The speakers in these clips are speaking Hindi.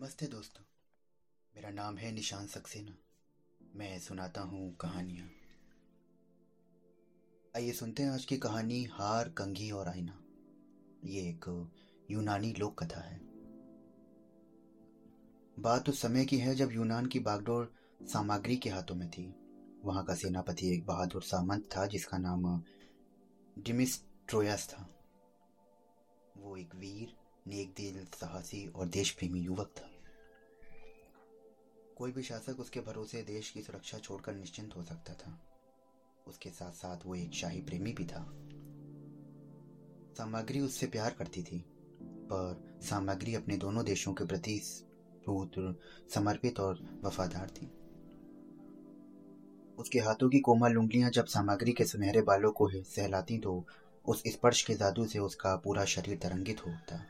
नमस्ते दोस्तों। मेरा नाम है निशान सक्सेना। मैं सुनाता हूँ कहानियाँ। आइए सुनते हैं आज की कहानी हार, कंघी और आईना। ये एक यूनानी लोक कथा है। बात उस समय की है जब यूनान की बागडोर सामग्री के हाथों में थी। वहाँ का सेनापति एक बहादुर सामंत था, जिसका नाम डिमिस डिमिस्ट्रोयस था। वो एक वीर नेक दिल, साहसी और देश प्रेमी युवक था। कोई भी शासक उसके भरोसे देश की सुरक्षा छोड़कर निश्चिंत हो सकता था। उसके साथ साथ वो एक शाही प्रेमी भी था। सामग्री उससे प्यार करती थी, पर सामग्री अपने दोनों देशों के प्रति समर्पित और वफादार थी। उसके हाथों की कोमल उंगलियाँ जब सामग्री के सुनहरे बालों को सहलाती तो उस स्पर्श के जादू से उसका पूरा शरीर तरंगित होता।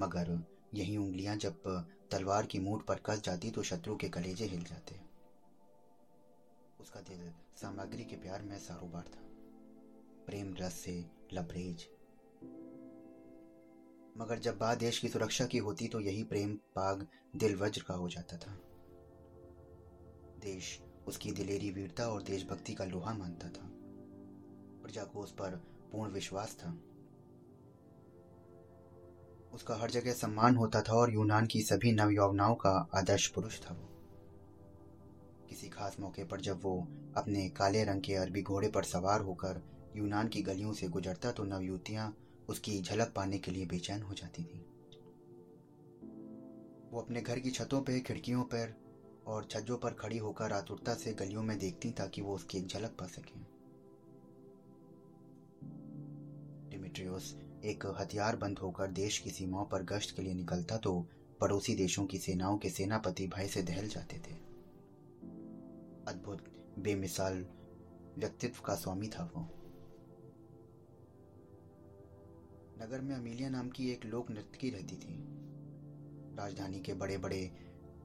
मगर यही उंगलियाँ जब तलवार की मूठ पर कस जाती तो शत्रु के कलेजे हिल जाते। उसका दिल सामग्री के प्यार में सारोबार था। प्रेम रस से लबरेज। मगर जब बात देश की सुरक्षा की होती तो यही प्रेम पाग दिल वज्र का हो जाता था। देश उसकी दिलेरी वीरता और देशभक्ति का लोहा मानता था। प्रजा को उस पर पूर्ण विश्वास था। उसका हर जगह सम्मान होता था और यूनान की सभी नवयौवनाओं का आदर्श पुरुष था वो। किसी खास मौके पर जब वो अपने काले रंग के अरबी घोड़े पर सवार होकर यूनान की गलियों से गुजरता तो नवयुवतियाँ उसकी झलक पाने के लिए बेचैन हो जाती थी। वो अपने घर की छतों पर खिड़कियों पर और छज्जों पर खड़ी होकर आतुरता से गलियों में देखती ताकि वो उसकी एक झलक पा सके। डिमिट्रियोस एक हथियार बंद होकर देश की सीमाओं पर गश्त के लिए निकलता तो पड़ोसी देशों की सेनाओं के सेनापति भय से दहल जाते थे। अद्भुत, बेमिसाल व्यक्तित्व का स्वामी था वो। नगर में अमीलिया नाम की एक लोक नृत्यकी रहती थी। राजधानी के बड़े बड़े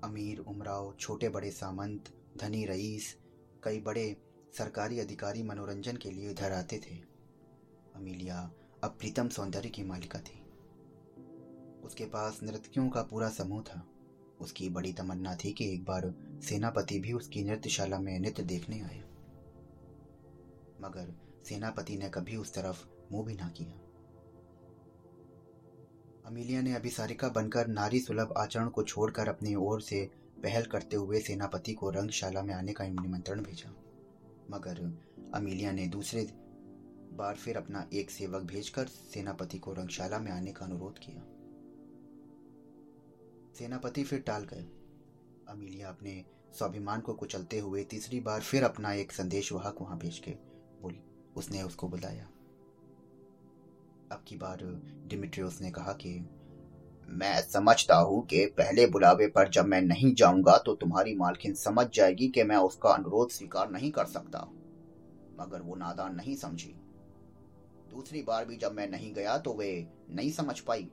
अमीर, उमराव छोटे बड़े सामंत, धनी रईस, कई बड़े सरकारी अधिकारी मनोरंजन के लिए इधर आते थे। अमीलिया अप्रीतम सौंदर्य की मालिका थी। उसके पास नृत्यकियों का पूरा समूह था। उसकी बड़ी तमन्ना थी कि एक बार सेनापति भी उसकी नृत्यशाला में नृत्य देखने आए। मगर सेनापति ने कभी उस तरफ़ मुँह भी ना किया। अमीलिया ने अभिसारिका बनकर नारी सुलभ आचरण को छोड़कर अपनी ओर से पहल करते हुए सेनापति को रंगशाला में आने का निमंत्रण भेजा। मगर अमीलिया ने दूसरे बार फिर अपना एक सेवक भेजकर सेनापति को रंगशाला में आने का अनुरोध किया। सेनापति फिर टाल गए। अमीलिया अपने स्वाभिमान को कुचलते हुए तीसरी बार फिर अपना एक संदेश वाहक वहाँ भेज के बोली, उसने उसको बुलाया। अब की बार डिमिट्रियोस ने कहा कि, मैं समझता हूँ कि पहले बुलावे पर जब मैं नहीं जाऊँगा तो तुम्हारी मालकिन समझ जाएगी कि मैं उसका अनुरोध स्वीकार नहीं कर सकता। मगर वो नादान नहीं समझी। दूसरी बार भी जब मैं नहीं गया तो वे नहीं समझ पाई।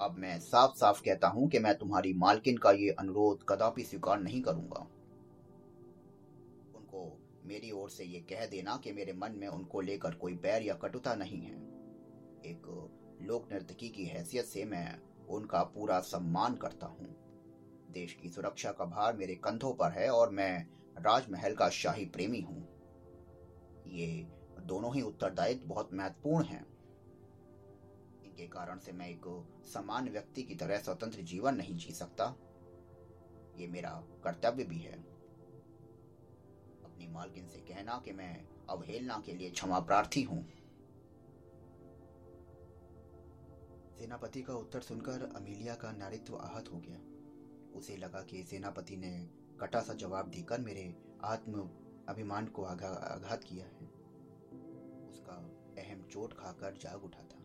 अब मैं साफ़ साफ़ कहता हूँ कि मैं तुम्हारी मालकिन का ये अनुरोध कदापि स्वीकार नहीं करूँगा। उनको मेरी ओर से ये कह देना कि मेरे मन में उनको लेकर कोई बैर या कटुता नहीं है। एक लोक नर्तकी की हैसियत से मैं उनका पूरा सम्मान करता हूँ। देश की सुरक्षा का भार मेरे कंधों पर है और मैं राजमहल का शाही प्रेमी हूँ। ये दोनों ही उत्तरदायित्व बहुत महत्वपूर्ण हैं। इनके कारण से मैं एक समान व्यक्ति की तरह स्वतंत्र जीवन नहीं जी सकता। ये मेरा कर्तव्य भी है। अपनी मालकिन से कहना कि मैं अवहेलना के लिए क्षमा प्रार्थी हूँ। सेनापति का उत्तर सुनकर अमीलिया का नारित्व आहत हो गया। उसे लगा कि सेनापति ने कटा सा जवाब देकर मेरे आत्म अभिमान को आघात किया है। चोट खाकर जाग उठा था।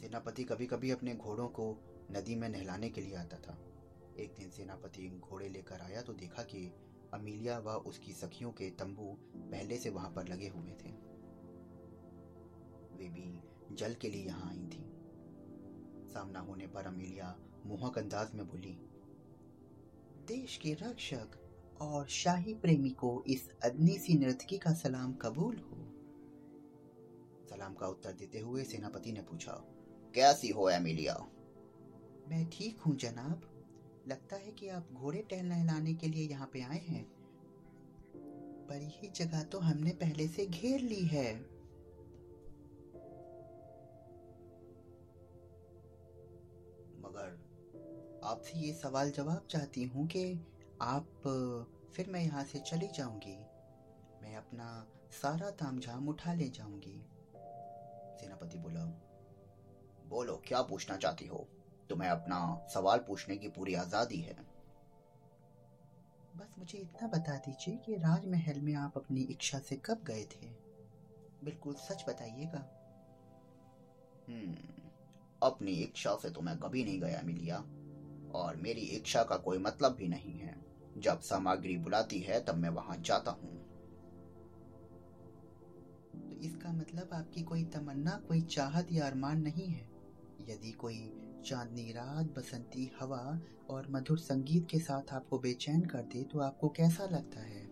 सेनापति कभी कभी अपने घोड़ों को नदी में नहलाने के लिए आता था। एक दिन सेनापति घोड़े लेकर आया तो देखा कि अमीलिया व उसकी सखियों के तंबू पहले से वहाँ पर लगे हुए थे। वे भी जल के लिए यहाँ आई थी। सामना होने पर अमीलिया मोहक अंदाज में बोली, देश के रक्षक और शाही प्रेमी को इस अग्नि सी नृतकी का सलाम कबूल हो। सलाम का उत्तर देते हुए सेनापति ने पूछा कैसी हो एमिलिया? मैं ठीक हूँ जनाब। लगता है कि आप घोड़े टहलने लाने के लिए यहाँ पे आए हैं। पर यही जगह तो हमने पहले से घेर ली है। मगर आपसे ये सवाल जवाब चाहती हूँ कि आप फिर मैं यहाँ से चली जाऊँगी। मैं अपना सारा तामझाम उठा ले जाऊँगी। सेनापति बोला बोलो क्या पूछना चाहती हो? तुम्हें अपना सवाल पूछने की पूरी आज़ादी है। बस मुझे इतना बता दीजिए कि राजमहल में आप अपनी इच्छा से कब गए थे। बिल्कुल सच बताइएगा। हम्म अपनी इच्छा से तो मैं कभी नहीं गया मिलिया। और मेरी इच्छा का कोई मतलब भी नहीं है। जब सामग्री बुलाती है तब मैं वहाँ जाता हूँ। इसका मतलब आपकी कोई तमन्ना, कोई चाहत या अरमान नहीं है। यदि कोई चांदनी रात, बसंती हवा और मधुर संगीत के साथ आपको बेचैन कर दे तो आपको कैसा लगता है?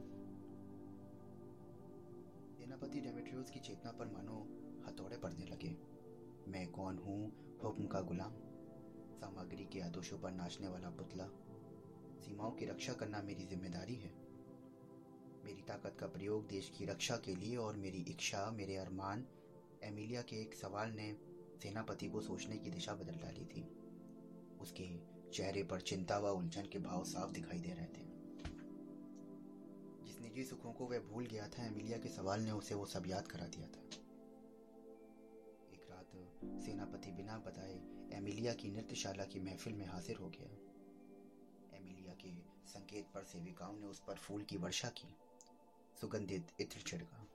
सेनापति डेमेट्रियस की चेतना पर मानो हथौड़े पड़ने लगे। मैं कौन हूँ हुक्म का गुलाम? सामग्री के आदोशों पर नाचने वाला पुतला। सीमाओं की रक्षा करना मेरी ज़िम्मेदारी है। मेरी ताकत का प्रयोग देश की रक्षा के लिए और मेरी इच्छा, मेरे अरमान, एमिलिया के एक सवाल ने सेनापति को सोचने की दिशा बदल डाली थी। उसके चेहरे पर चिंता व उलझन के भाव साफ़ दिखाई दे रहे थे। जिस निजी सुखों को वह भूल गया था, एमिलिया के सवाल ने उसे वो सब याद करा दिया था। एक रात सेनापति बिना बताए एमिलिया की नृत्यशाला की महफिल में हाजिर हो गया। एमिलिया के संकेत पर सेविकाओं ने उस पर फूल की वर्षा की। सुगंधित इत्र छिड़का।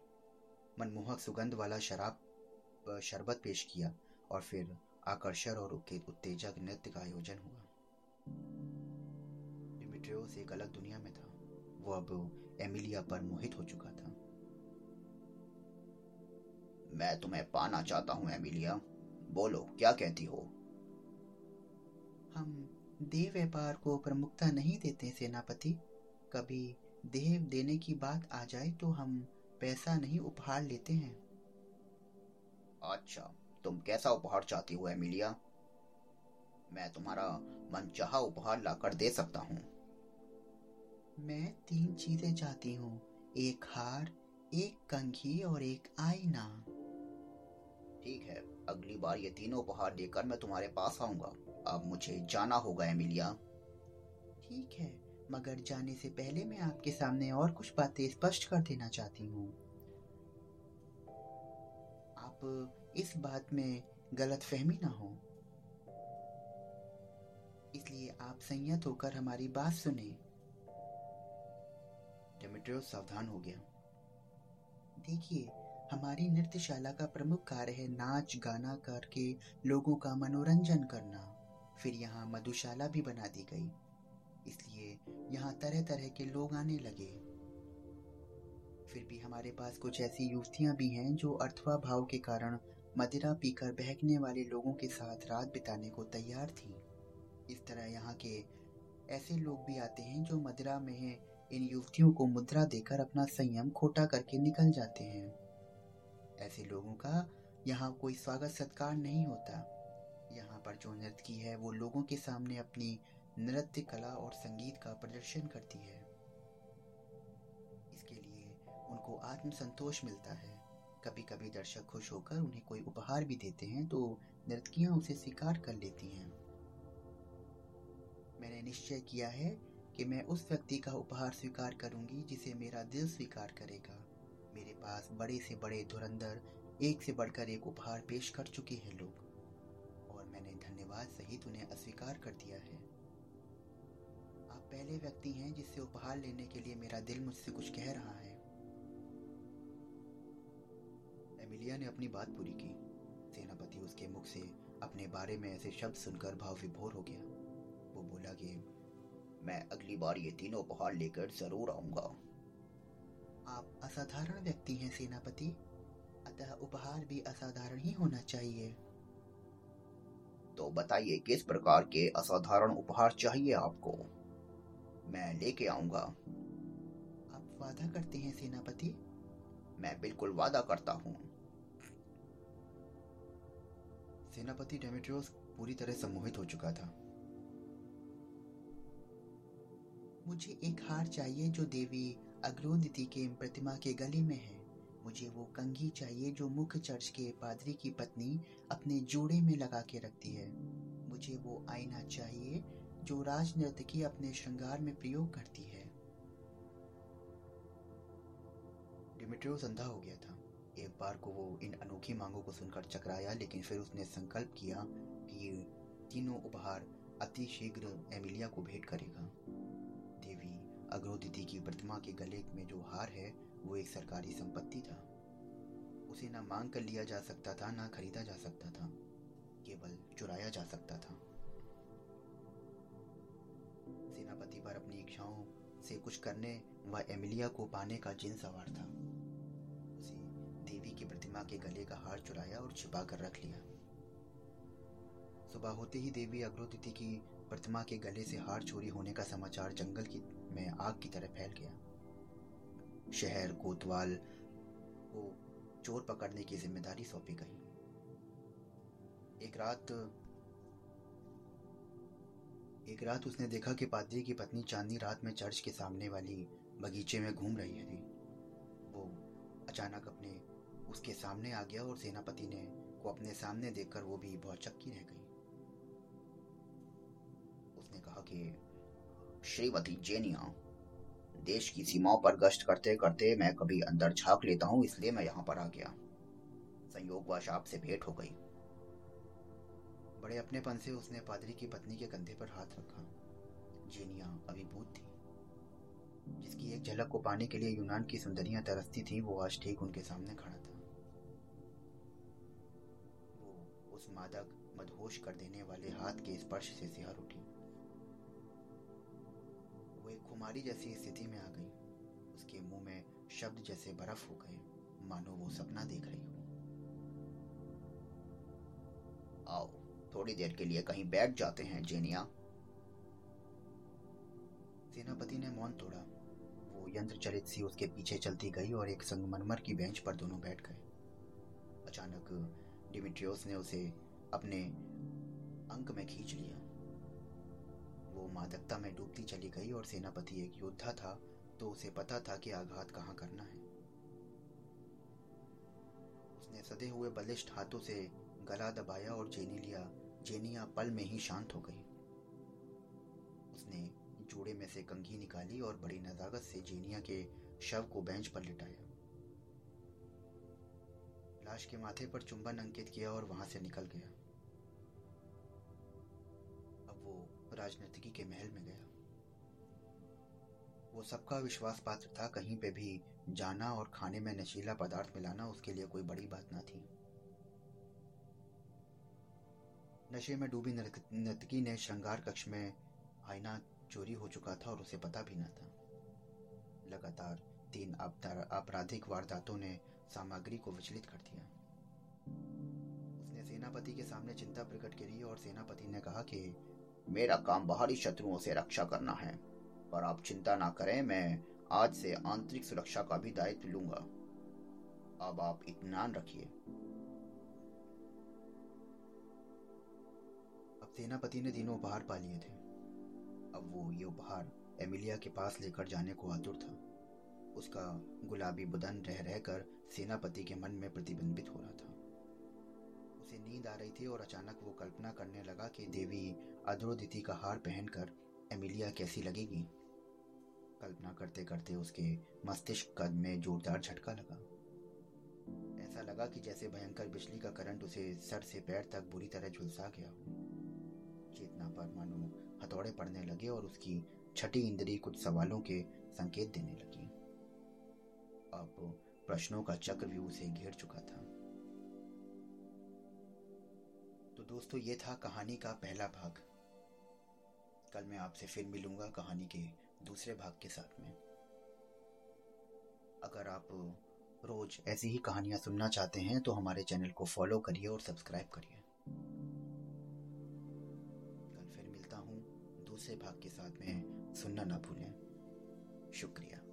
मनमोहक सुगंध वाला शराब शरबत पेश किया और फिर आकर्षण और उत्तेजक नृत्य का आयोजन हुआ। डिमिट्रियोस एक अलग दुनिया में था। वो अब एमिलिया पर मोहित हो चुका था। मैं तुम्हें पाना चाहता हूँ, एमिलिया। बोलो, क्या कहती हो? हम देव व्यापार को प्रमुखता नहीं देते, सेनापति। कभी देव देने की बात आ जाए तो हम पैसा नहीं उपहार लेते हैं। अच्छा तुम कैसा उपहार चाहती हो, एमिलिया? मैं तुम्हारा मनचाहा उपहार लाकर दे सकता हूँ। मैं तीन चीज़ें चाहती हूँ, एक हार, एक कंघी और एक आईना। ठीक है, अगली बार ये तीनों उपहार लेकर मैं तुम्हारे पास आऊँगा। अब मुझे जाना होगा, एमिलिया। ठीक है मगर जाने से पहले मैं आपके सामने और कुछ बातें स्पष्ट कर देना चाहती हूँ। आप इस बात में गलत फहमी ना हो। इसलिए आप संयत होकर हमारी बात सुने। सावधान हो गया। देखिए, हमारी नृत्यशाला का प्रमुख कार्य है नाच, गाना करके लोगों का मनोरंजन करना। फिर यहाँ मधुशाला भी बना दी गई। इसलिए यहाँ तरह तरह के लोग आने लगे। फिर भी हमारे पास कुछ ऐसी युवतियाँ भी हैं जो अर्थवा भाव के कारण मदिरा पीकर बहकने वाले लोगों के साथ रात बिताने को तैयार थी। इस तरह यहाँ के ऐसे लोग भी आते हैं जो मदिरा में इन युवतियों को मुद्रा देकर अपना संयम खोटा करके निकल जाते हैं। ऐसे लोगों का यहाँ कोई स्वागत सत्कार नहीं होता। यहाँ पर जो नृत्य है वो लोगों के सामने अपनी नृत्य, कला और संगीत का प्रदर्शन करती है। इसके लिए उनको आत्मसंतोष मिलता है। कभी कभी दर्शक खुश होकर उन्हें कोई उपहार भी देते हैं तो नर्तकियाँ उसे स्वीकार कर लेती हैं। मैंने निश्चय किया है कि मैं उस व्यक्ति का उपहार स्वीकार करूँगी जिसे मेरा दिल स्वीकार करेगा। मेरे पास बड़े से बड़े धुरंधर, एक से बढ़कर एक उपहार पेश कर चुके हैं लोग, और मैंने धन्यवाद सहित उन्हें अस्वीकार कर दिया है। पहले व्यक्ति हैं जिससे उपहार लेने के लिए मेरा दिल मुझसे कुछ कह रहा है। एमिलिया ने अपनी बात पूरी की। सेनापति उसके मुख से अपने बारे में ऐसे शब्द सुनकर भाव विभोर हो गया। वो बोला कि मैं अगली बार ये तीनों उपहार लेकर ज़रूर आऊँगा। आप असाधारण व्यक्ति हैं सेनापति। अतः उपहार भी असाधारण ही होना चाहिए। तो बताइए किस प्रकार के असाधारण उपहार चाहिए आपको? मैं लेके आऊँगा। आप वादा करते हैं, सेनापति? मैं बिल्कुल वादा करता हूँ। सेनापति डेमेट्रियोस पूरी तरह सम्मोहित हो चुका था। मुझे एक हार चाहिए जो देवी अग्रोन्दिति के प्रतिमा के गले में है। मुझे वो कंघी चाहिए जो मुख्य चर्च के पादरी की पत्नी अपने जोड़े में लगा के रखती है। मुझे वो आईना चाहिए जो राज नर्तकी अपने श्रृंगार में प्रयोग करती है। डिमिट्रियोस अंधा हो गया था। एक बार को वो इन अनोखी मांगों को सुनकर चकराया, लेकिन फिर उसने संकल्प किया कि ये तीनों उपहार अति शीघ्र एमिलिया को भेंट करेगा। देवी अग्रोदिति की प्रतिमा के गले में जो हार है, वो एक सरकारी संपत्ति था। उसे ना मांग कर लिया जा सकता था, ना खरीदा जा सकता था। केवल चुराया जा सकता था। सेनापति पर अपनी इच्छाओं से कुछ करने व एमिलिया को पाने का जिन सवार था, उसे देवी की प्रतिमा के गले का हार चुराया और छिपा कर रख लिया। सुबह होते ही देवी अग्रोतिथि की प्रतिमा के गले से हार चोरी होने का समाचार जंगल की, में आग की तरह फैल गया। शहर, कोतवाल को चोर पकड़ने की ज़िम्मेदारी सौंपी गई। एक रात एक रात उसने देखा कि पादरी की पत्नी चांदनी रात में चर्च के सामने वाली बगीचे में घूम रही थी। वो अचानक अपने, उसके सामने आ गया और सेनापति ने, को अपने सामने देखकर वो भी बहुत चक्की रह गई। उसने कहा कि, श्रीमती जेनिया, देश की सीमाओं पर गश्त करते करते मैं कभी अंदर झाँक लेता हूँ, इसलिए मैं यहाँ पर आ गया। संयोगवश आपसे भेंट हो गई। बड़े अपनेपन से उसने पादरी की पत्नी के कंधे पर हाथ रखा। जेनिया अभिभूत थी। जिसकी एक झलक को पाने के लिए यूनान की सुंदरियाँ तरसती थी, वो आज ठीक उनके सामने खड़ा था। वो उस मादक मदहोश कर देने वाले हाथ के स्पर्श से सिहार उठी। वो एक कुमारी जैसी स्थिति में आ गई। उसके मुँह में शब्द जैसे बर्फ़ हो गए। मानो वो सपना देख रही हो। आओ थोड़ी देर के लिए कहीं बैठ जाते हैं, जेनिया। सेनापति ने मौन तोड़ा। वो यंत्र चलित सी उसके पीछे चलती गई और एक संगमरमर की बेंच पर दोनों बैठ गए। अचानक डिमिट्रियोस ने उसे अपने अंक में खींच लिया। वो मादकता में डूबती चली गई और सेनापति एक योद्धा था तो उसे पता था कि आघात कहाँ करना है। उसने सदे हुए बलिष्ठ हाथों से गला दबाया और जेनी लिया जेनिया पल में ही शांत हो गई। उसने जोड़े में से कंघी निकाली और बड़ी नजाकत से जेनिया के शव को बेंच पर लिटाया। लाश के माथे पर चुंबन अंकित किया और वहाँ से निकल गया। अब वो राजनीतिकी के महल में गया। वो सबका विश्वास पात्र था, कहीं पे भी जाना और खाने में नशीला पदार्थ मिलाना उसके लिए कोई बड़ी बात ना थी। नशे में डूबी नर्तकी ने श्रृंगार कक्ष में आईना चोरी हो चुका था और उसे पता भी न था। लगातार तीन आपराधिक वारदातों ने सामग्री को विचलित कर दिया। उसने सेनापति के सामने चिंता प्रकट करी और सेनापति ने कहा कि, मेरा काम बाहरी शत्रुओं से रक्षा करना है, पर आप चिंता ना करें, मैं आज से आंतरिक सुरक्षा का भी दायित्व लूँगा। अब आप इतमान रखिए। सेनापति ने तीनों उपहार पा लिए थे। अब वो ये उपहार एमिलिया के पास लेकर जाने को आतुर था। उसका गुलाबी बुदन रह रहकर सेनापति के मन में प्रतिबिंबित हो रहा था। उसे नींद आ रही थी और अचानक वो कल्पना करने लगा कि देवी अद्रोदिति का हार पहनकर एमिलिया कैसी लगेगी। कल्पना करते करते उसके मस्तिष्क कद में जोरदार झटका लगा। ऐसा लगा कि जैसे भयंकर बिजली का करंट उसे सर से पैर तक बुरी तरह झुलसा गया हो। चेतना पर मानो हथौड़े पड़ने लगे और उसकी छठी इंद्री कुछ सवालों के संकेत देने लगी। अब प्रश्नों का चक्र भी उसे घेर चुका था। तो दोस्तों, ये था कहानी का पहला भाग। कल मैं आपसे फिर मिलूँगा कहानी के दूसरे भाग के साथ में। अगर आप रोज ऐसी ही कहानियाँ सुनना चाहते हैं तो हमारे चैनल को फॉलो करिए और सब्सक्राइब करिए। दूसरे भाग के साथ में सुनना ना भूलें। शुक्रिया।